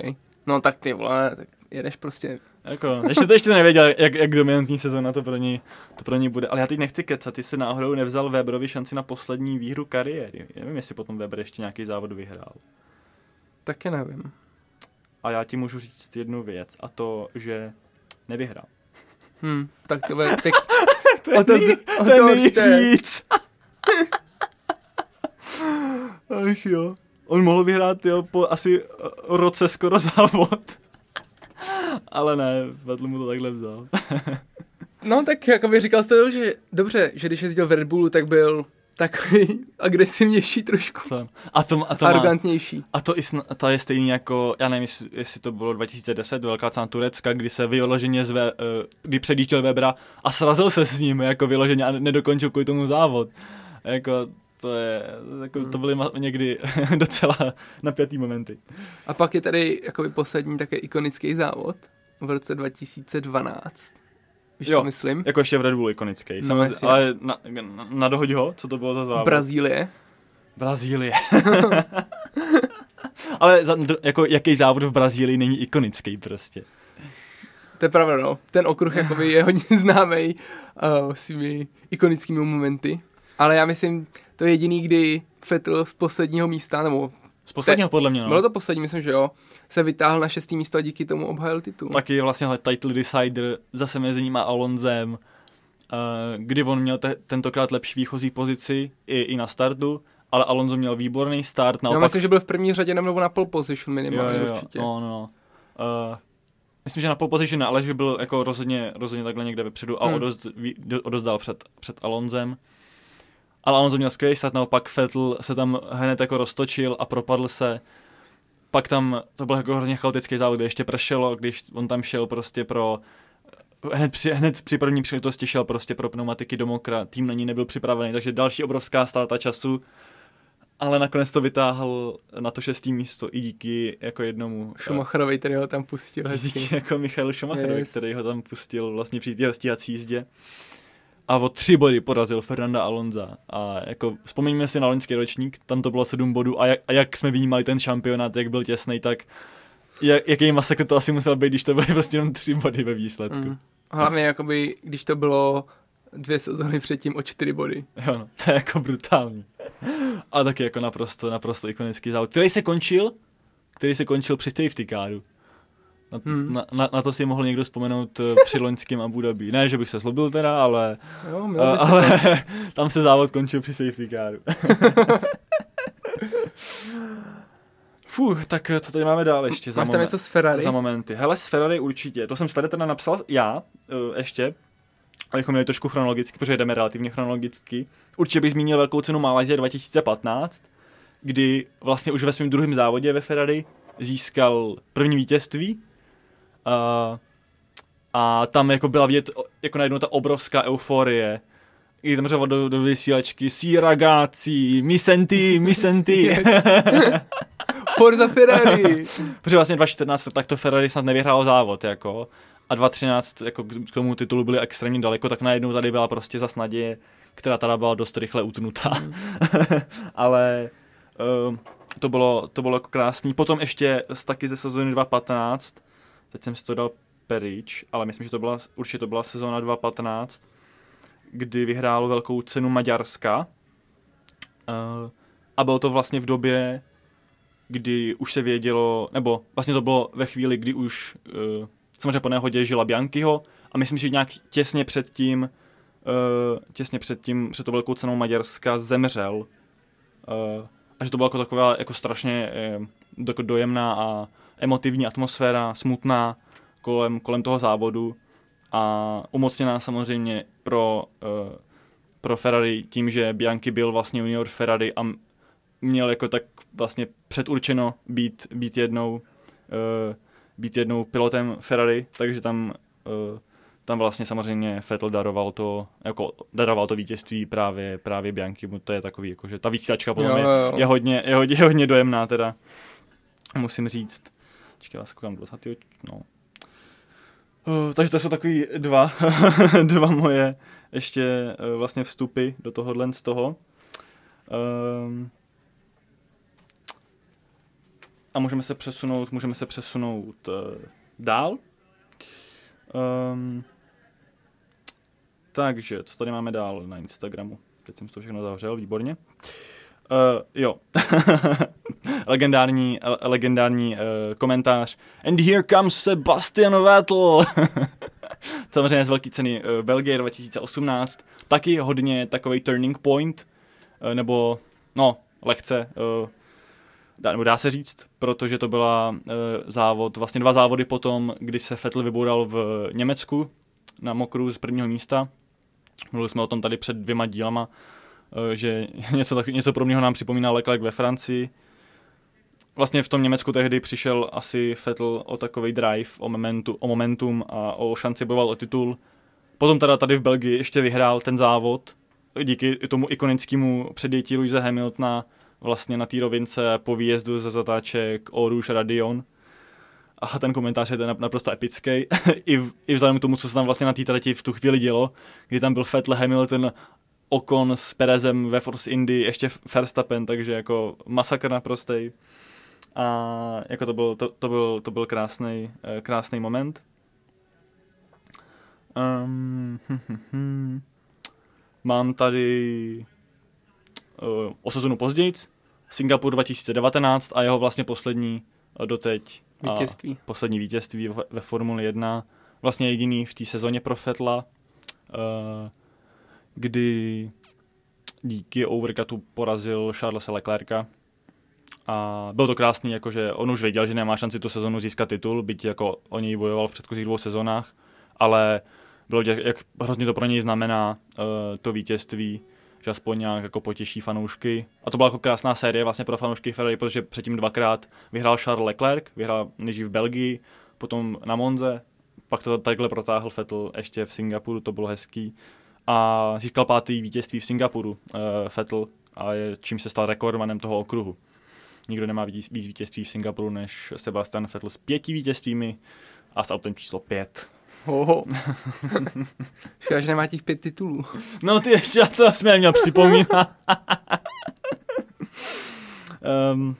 Speaker 2: No tak ty vole, tak jedeš prostě.
Speaker 1: Jako, ještě to ještě nevěděl, jak, jak dominantní sezóna to pro, ní, to pro ní bude. Ale já teď nechci kecat, ty si náhodou nevzal Weberovi šanci na poslední výhru kariéry. Já nevím, jestli potom Weber ještě nějaký závod vyhrál.
Speaker 2: Taky nevím.
Speaker 1: A já ti můžu říct jednu věc, a to, že nevyhrál.
Speaker 2: Hm, tak to bude, tak
Speaker 1: To je,
Speaker 2: O to
Speaker 1: nej,
Speaker 2: o
Speaker 1: to je
Speaker 2: to určitě.
Speaker 1: nejvíc. Ach jo. On mohl vyhrát jo, po asi eh, roce skoro závod. Ale ne, Vettel mu to takhle vzal.
Speaker 2: No tak jakoby říkal jste to, že dobře, že když jezdil v Red Bullu, tak byl takový agresivnější trošku,
Speaker 1: Co? A to, a to má,
Speaker 2: arrogantnější.
Speaker 1: a to, i to je stejný jako, já nevím, jestli, jestli to bylo 2010, velká cena Turecka, kdy se vyloženě zve, uh, kdy předjížděl Webera a srazil se s ním jako vyloženě a nedokončil kvůli tomu závod. Jako, to je, jako, to byly někdy docela napjatý momenty.
Speaker 2: A pak je tady jakoby poslední také ikonický závod v roce 2012. Víš,
Speaker 1: Jo.
Speaker 2: co myslím?
Speaker 1: Jako ještě v Red Bull ikonický.
Speaker 2: No,
Speaker 1: Samozřejmě, ale na, na, na dohodě ho, co to bylo za závod?
Speaker 2: Brazílie.
Speaker 1: Brazílie. ale za, jako jaký závod v Brazílii není ikonický prostě.
Speaker 2: To je pravda, no. Ten okruh jakoby je hodně známý uh, svými ikonickými momenty. Ale já myslím, to je jediný, kdy Vettel z posledního místa, nebo
Speaker 1: Z posledního podle mě, no.
Speaker 2: bylo to poslední, myslím, že jo, se vytáhl na šestý místo a díky tomu obhájil titul.
Speaker 1: Taky vlastně hele, title decider zase mezi ním a Alonzem, uh, kdy on měl te, tentokrát lepší výchozí pozici i, i na startu, ale Alonso měl výborný start,
Speaker 2: Já
Speaker 1: naopak...
Speaker 2: myslím, že byl v první řadě nebo na pole position minimálně
Speaker 1: jo, jo,
Speaker 2: určitě.
Speaker 1: No, no, no. Uh, myslím, že na pole position, ale že byl jako rozhodně, rozhodně takhle někde vepředu a
Speaker 2: Hmm.
Speaker 1: odozdal před, před Alonzem. Ale Alonso měl skvělý start, naopak Vettel se tam hned jako roztočil a propadl se. Pak tam, to byl jako hrozně chaotický závod, kde ještě pršelo, když on tam šel prostě pro hned při, hned při první příležitosti šel prostě pro pneumatiky do mokra, tým na ní nebyl připravený, takže další obrovská ztráta času, ale nakonec to vytáhl na to šestý místo i díky jako jednomu
Speaker 2: Schumacherovi, který ho tam pustil
Speaker 1: eh,
Speaker 2: hezky.
Speaker 1: díky jako Michalu Schumacherovi,
Speaker 2: Yes.
Speaker 1: yes. který ho tam pustil vlastně při té stíhací jízdě a o tři body porazil Fernanda Alonza a jako vzpomeňme si na loňský ročník, tam to bylo sedm bodů a jak, a jak jsme vnímali ten šampionát, jak byl těsný, tak jak, jaký masakr to asi musel být, když to byly prostě jenom tři body ve výsledku.
Speaker 2: Mm. Hlavně jakoby, když to bylo dvě sezóny předtím o čtyři body.
Speaker 1: Jo, no, to je jako brutální. A taky jako naprosto, naprosto ikonický závod, který se končil, který se končil při safety caru. Na,
Speaker 2: Hmm.
Speaker 1: na, na, na, to si mohl někdo vzpomenout eh, při loňském Abu Dhabi. Ne, že bych se zlobil teda, ale,
Speaker 2: Jo,
Speaker 1: uh,
Speaker 2: by se
Speaker 1: ale tam se závod končil při safety caru. Fuh, tak eh, co tady máme dál ještě za,
Speaker 2: Máš tam
Speaker 1: moment,
Speaker 2: něco s Ferrari?
Speaker 1: za momenty? Hele, z Ferrari určitě. To jsem tady teda napsal já uh, ještě, abychom měli trošku chronologicky, protože jdeme relativně chronologicky. Určitě bych zmínil velkou cenu Malajzie 2015, kdy vlastně už ve svém druhém závodě ve Ferrari získal první vítězství. A, a tam jako byla vidět jako najednou ta obrovská euforie. I tam řval do, do vysílačky, si ragazzi, mi senti, mi senti.
Speaker 2: Yes. Forza Ferrari!
Speaker 1: Protože vlastně 2014 tak to Ferrari snad nevyhrálo závod, jako. A 2013 jako k tomu titulu byli extrémně daleko, tak najednou tady byla prostě zas naděje, která teda byla dost rychle utnutá. Ale um, to bylo, to bylo jako krásný. Potom ještě z, taky ze sezóny 2015, teď jsem si to dal Perič, ale myslím, že to byla, určitě to byla sezóna 2015, kdy vyhrálo velkou cenu Maďarska. Uh, a bylo to vlastně v době, kdy už se vědělo, nebo vlastně to bylo ve chvíli, kdy už uh, samozřejmě po nehodě žila Biankyho a myslím, že nějak těsně před tím, uh, těsně před tím, před tou velkou cenou Maďarska zemřel. Uh, a že to byla jako taková jako strašně uh, dojemná a emotivní atmosféra, smutná kolem, kolem toho závodu a umocněná samozřejmě pro, uh, pro Ferrari tím, že Bianchi byl vlastně junior Ferrari a měl jako tak vlastně předurčeno být, být jednou uh, být jednou pilotem Ferrari, takže tam uh, tam vlastně samozřejmě Vettel daroval to, jako daroval to vítězství právě, právě Bianchi, to je takový, jako, že ta
Speaker 2: Jo,
Speaker 1: je, je, hodně, je, hodně, je hodně dojemná teda, musím říct. Čekaj, já se koukám do 20. No. Uh, takže to jsou takový dva, dva moje ještě uh, vlastně vstupy do tohohle z toho. Um, a můžeme se přesunout, můžeme se přesunout uh, dál. Um, takže, co tady máme dál na Instagramu? Teď jsem to všechno zavřel, výborně. Uh, jo. legendární, legendární uh, komentář. And here comes Sebastian Vettel. Samozřejmě z velké ceny uh, Belgie 2018. Taky hodně takový turning point, uh, nebo no, lehce, uh, dá, nebo dá se říct, protože to byla uh, závod, vlastně dva závody potom, kdy se Vettel vyboural v Německu na mokru z prvního místa. Mluvili jsme o tom tady před dvěma dílama, že něco, něco pro mě nám připomíná Leclerc ve Francii. Vlastně v tom Německu tehdy přišel asi Vettel o takový drive, o, momentu, o momentum a o šanci bojovat o titul. Potom teda tady v Belgii ještě vyhrál ten závod, díky tomu ikonickému předjetí Louise Hamiltona vlastně na té rovince po výjezdu ze zatáček o Rouge Radion. A ten komentář je ten naprosto epický. I, v, I vzhledem k tomu, co se tam vlastně na té trati v tu chvíli dělo, kdy tam byl Vettel, Hamilton, Okon s Perezem ve Force Indy, ještě Verstappen, takže jako masakr naprostej. A jako to byl, to, to byl, to byl krásný, eh, krásný moment. Um, hm, hm, hm. Mám tady uh, o sezonu později, Singapur 2019 a jeho vlastně poslední uh, doteď
Speaker 2: vítězství.
Speaker 1: poslední vítězství ve, ve Formuli 1. Vlastně jediný v té sezóně pro Fetla, uh, kdy díky overcutu porazil Charlesa Leclerca. A bylo to krásný, jakože on už věděl, že nemá šanci tu sezonu získat titul, byť jako o něj bojoval v předchozích dvou sezónách, ale bylo, jak hrozně to pro něj znamená uh, to vítězství, že aspoň nějak jako potěší fanoušky. A to byla jako krásná série vlastně pro fanoušky Ferrari, protože předtím dvakrát vyhrál Charles Leclerc, vyhrál nejdřív v Belgii, potom na Monze, pak to takhle protáhl Vettel ještě v Singapuru, to bylo hezký. A získal pátý vítězství v Singapuru uh, Vettel a je, čím se stal rekordmanem toho okruhu. Nikdo nemá víc, víc vítězství v Singapuru než Sebastian Vettel s pěti vítězstvími a s autem číslo pět.
Speaker 2: Oho. Škoda, že nemá těch pět titulů.
Speaker 1: No ty ještě, já to jsme neměl připomínat. um,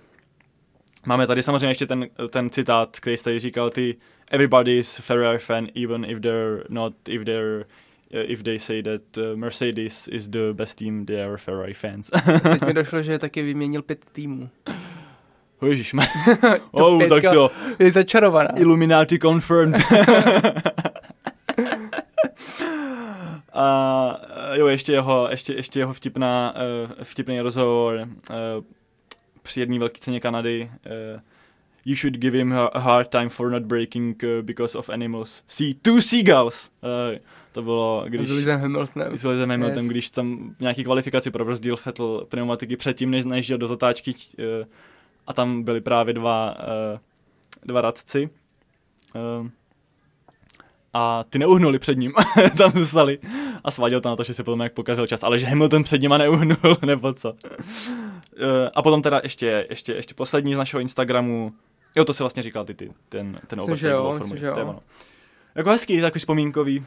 Speaker 1: máme tady samozřejmě ještě ten, ten citát, který jste říkal, ty everybody's Ferrari fan, even if they're not, if they're if they say that uh, Mercedes is the best team, they are Ferrari fans.
Speaker 2: Teď mi došlo, že taky vyměnil pět týmů.
Speaker 1: Ježišme. oh, tak to.
Speaker 2: Je začarovaná.
Speaker 1: Illuminati confirmed. A jo, ještě jeho, ještě, ještě jeho vtipná, uh, vtipný rozhovor uh, při jedné velké ceně Kanady. Uh, you should give him a hard time for not breaking because of animals. See, two seagulls! To bylo, když...
Speaker 2: S Lewisem Hamiltonem.
Speaker 1: S Lewisem Hamiltonem, yes. když tam nějaký kvalifikaci probrzdil Vettel pneumatiky předtím, než najížděl do zatáčky a tam byly právě dva, uh, dva radci. Uh, a ty neuhnuli před ním, tam zůstali a sváděl to na to, že si potom jak pokazil čas, ale že Hamilton před nima neuhnul, nebo co. Uh, a potom teda ještě, ještě, ještě poslední z našeho Instagramu, jo, to si vlastně říkal ty, ty ten, ten
Speaker 2: overtake jo, myslím, že jo.
Speaker 1: Jako hezký, takový vzpomínkový,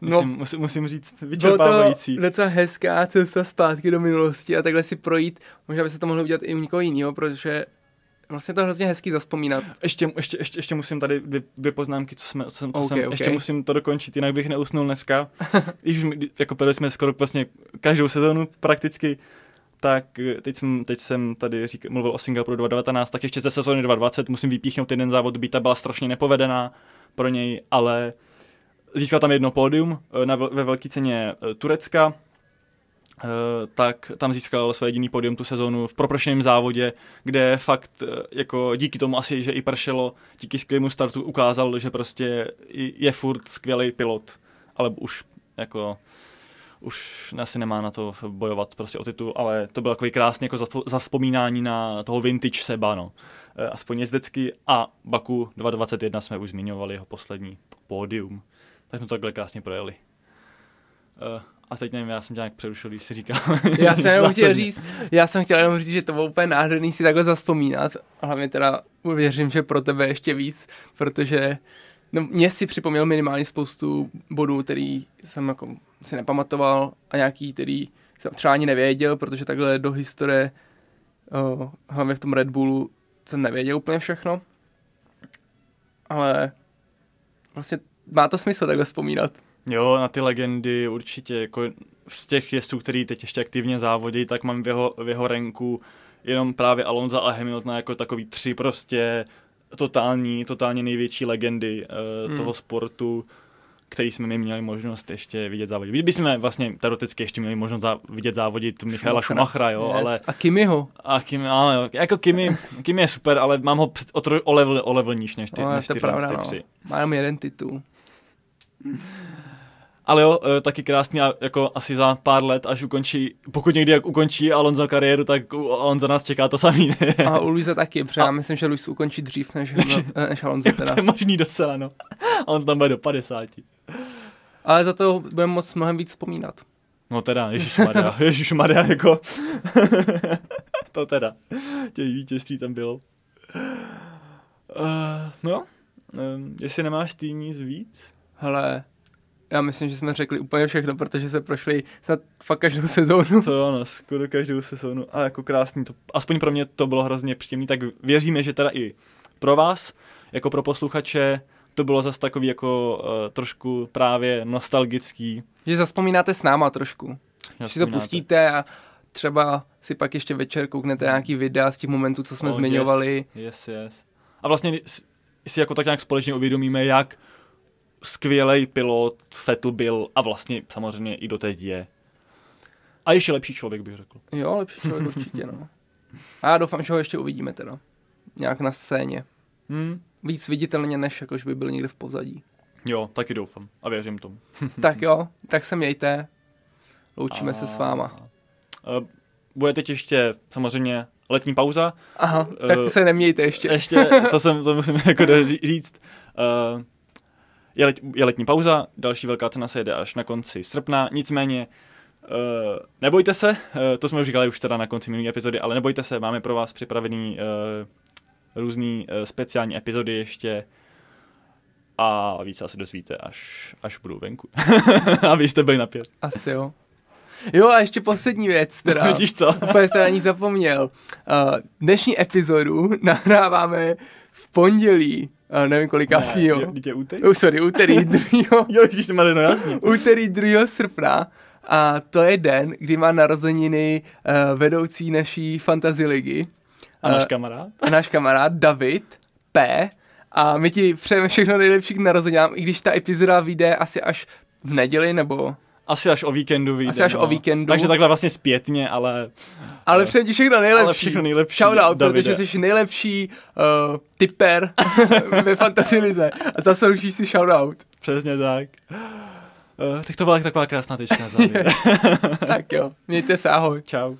Speaker 1: musím, no, musím, musím říct, vyčerpávající.
Speaker 2: Bylo to docela hezká cesta zpátky do minulosti a takhle si projít, možná by se to mohlo udělat i u někoho jiného, protože Vlastně to hrozně hezký zaspomínat.
Speaker 1: Ještě, ještě, ještě, ještě musím tady dvě, dvě poznámky, co, jsme, co, co okay, jsem, okay. ještě musím to dokončit, jinak bych neusnul dneska. Když jako pili jsme skoro vlastně každou sezónu prakticky, tak teď jsem, teď jsem tady řík, mluvil o Singapuru 2019, tak ještě ze sezóny 2020 musím vypíchnout jeden závod, by ta byla strašně nepovedená pro něj, ale získal tam jedno pódium eh, na, ve velké ceně eh, Turecka, Eh, tak tam získal své jediný podium tu sezónu v proprošeném závodě, kde fakt jako díky tomu asi, že i pršelo, díky skvělému startu ukázal, že prostě je furt skvělý pilot, ale už jako už asi nemá na to bojovat prostě o titul, ale to byl takový krásný jako zavzpomínání na toho vintage Seba, no. Aspoň jezdecky a Baku 2021 jsme už zmiňovali jeho poslední pódium. Tak jsme to takhle krásně projeli. A teď nevím, já jsem tě nějak přerušil, když si říkal.
Speaker 2: Já jsem jenom chtěl říct, já jsem chtěl jenom říct, že to bylo úplně nádherný si takhle zaspomínat. A hlavně teda věřím, že pro tebe ještě víc, protože no, mě si připomněl minimálně spoustu bodů, který jsem jako si nepamatoval a nějaký, který jsem třeba ani nevěděl, protože takhle do historie, o, hlavně v tom Red Bullu, jsem nevěděl úplně všechno, ale vlastně má to smysl takhle vzpomínat.
Speaker 1: Jo, na ty legendy určitě, jako z těch jezdců, který teď ještě aktivně závodí, tak mám v jeho, v jeho renku jenom právě Alonza a Hamiltona jako takový tři prostě totální, totálně největší legendy uh, hmm. toho sportu, který jsme my měli možnost ještě vidět závodit. My bychom vlastně teoreticky ještě měli možnost zá, vidět závodit Michaela Schumachera, jo, yes. ale...
Speaker 2: A Kimiho.
Speaker 1: A Kimi, ale jako Kimi, Kimi je super, ale mám ho o, tro, o, level, o level níž než ty, no, než ty, pravda, ty no. tři.
Speaker 2: Má jenom jeden titul.
Speaker 1: Ale jo, eh, taky krásný a jako asi za pár let, až ukončí, pokud někdy jak ukončí Alonso kariéru, tak on za nás čeká to samý. Ne?
Speaker 2: A u Luisa taky, protože a... já myslím, že Luis ukončí dřív než, než Alonso teda.
Speaker 1: to je možný docela, no. A on tam bude do 50.
Speaker 2: Ale za to budeme moc mnohem víc vzpomínat.
Speaker 1: No teda, ježišmarja, ježišmarja, jako. to teda, těch vítězství tam bylo. Uh, no, um, jestli nemáš ty nic víc?
Speaker 2: Hele, já myslím, že jsme řekli úplně všechno, protože se prošli snad fakt každou sezónu.
Speaker 1: Co ano, skoro každou sezónu. A jako krásný, to, aspoň pro mě to bylo hrozně příjemný, tak věříme, že teda i pro vás, jako pro posluchače, to bylo zase takový jako uh, trošku právě nostalgický.
Speaker 2: Že zaspomínáte s náma trošku. Že si to pustíte a třeba si pak ještě večer kouknete nějaký videa z těch momentů, co jsme oh, zmiňovali.
Speaker 1: Yes, yes, yes. A vlastně si jako tak nějak společně uvědomíme, jak skvělý pilot Vettel byl a vlastně samozřejmě i doteď je. A ještě lepší člověk, bych řekl.
Speaker 2: Jo, lepší člověk určitě, no. A já doufám, že ho ještě uvidíme teda. Nějak na scéně. Hmm. Víc viditelně, než jakož by byl někde v pozadí.
Speaker 1: Jo, taky doufám a věřím tomu.
Speaker 2: tak jo, tak se mějte. Loučíme a... se s váma.
Speaker 1: Bude teď ještě samozřejmě letní pauza.
Speaker 2: Aha, tak uh, se nemějte ještě.
Speaker 1: ještě, to, jsem, to musím jako říct. Uh, je, let, je letní pauza, další velká cena se jede až na konci srpna, nicméně uh, nebojte se, uh, to jsme už říkali už teda na konci minulé epizody, ale nebojte se, máme pro vás připravený uh, různý uh, speciální epizody ještě a víc asi dozvíte, až, až budou venku. a vy jste byli napět.
Speaker 2: Asi jo. Jo a ještě poslední věc, teda.
Speaker 1: Vidíš to?
Speaker 2: Úplně jsem na ní zapomněl. Uh, dnešní epizodu nahráváme v pondělí Uh, nevím kolikátý, jo.
Speaker 1: Ne, je úterý?
Speaker 2: Oh, sorry, úterý 2.
Speaker 1: jo, když má no jasně.
Speaker 2: úterý 2. srpna a to je den, kdy má narozeniny uh, vedoucí naší fantasy ligy.
Speaker 1: A náš kamarád?
Speaker 2: A náš kamarád David P. A my ti přejeme všechno nejlepší k narozeninám, i když ta epizoda vyjde asi až v neděli, nebo
Speaker 1: asi až o víkendu vyjde.
Speaker 2: Asi až no. o víkendu.
Speaker 1: Takže takhle vlastně zpětně, ale...
Speaker 2: Ale přeji ti všechno nejlepší. Ale
Speaker 1: všechno nejlepší.
Speaker 2: Shoutout, Davide. protože jsi nejlepší uh, typer ve Fantasy Lize. A zasloužíš si shoutout.
Speaker 1: Přesně tak. Uh, tak to byla taková krásná tečka na závěr.
Speaker 2: tak jo, mějte se, ahoj.
Speaker 1: Čau.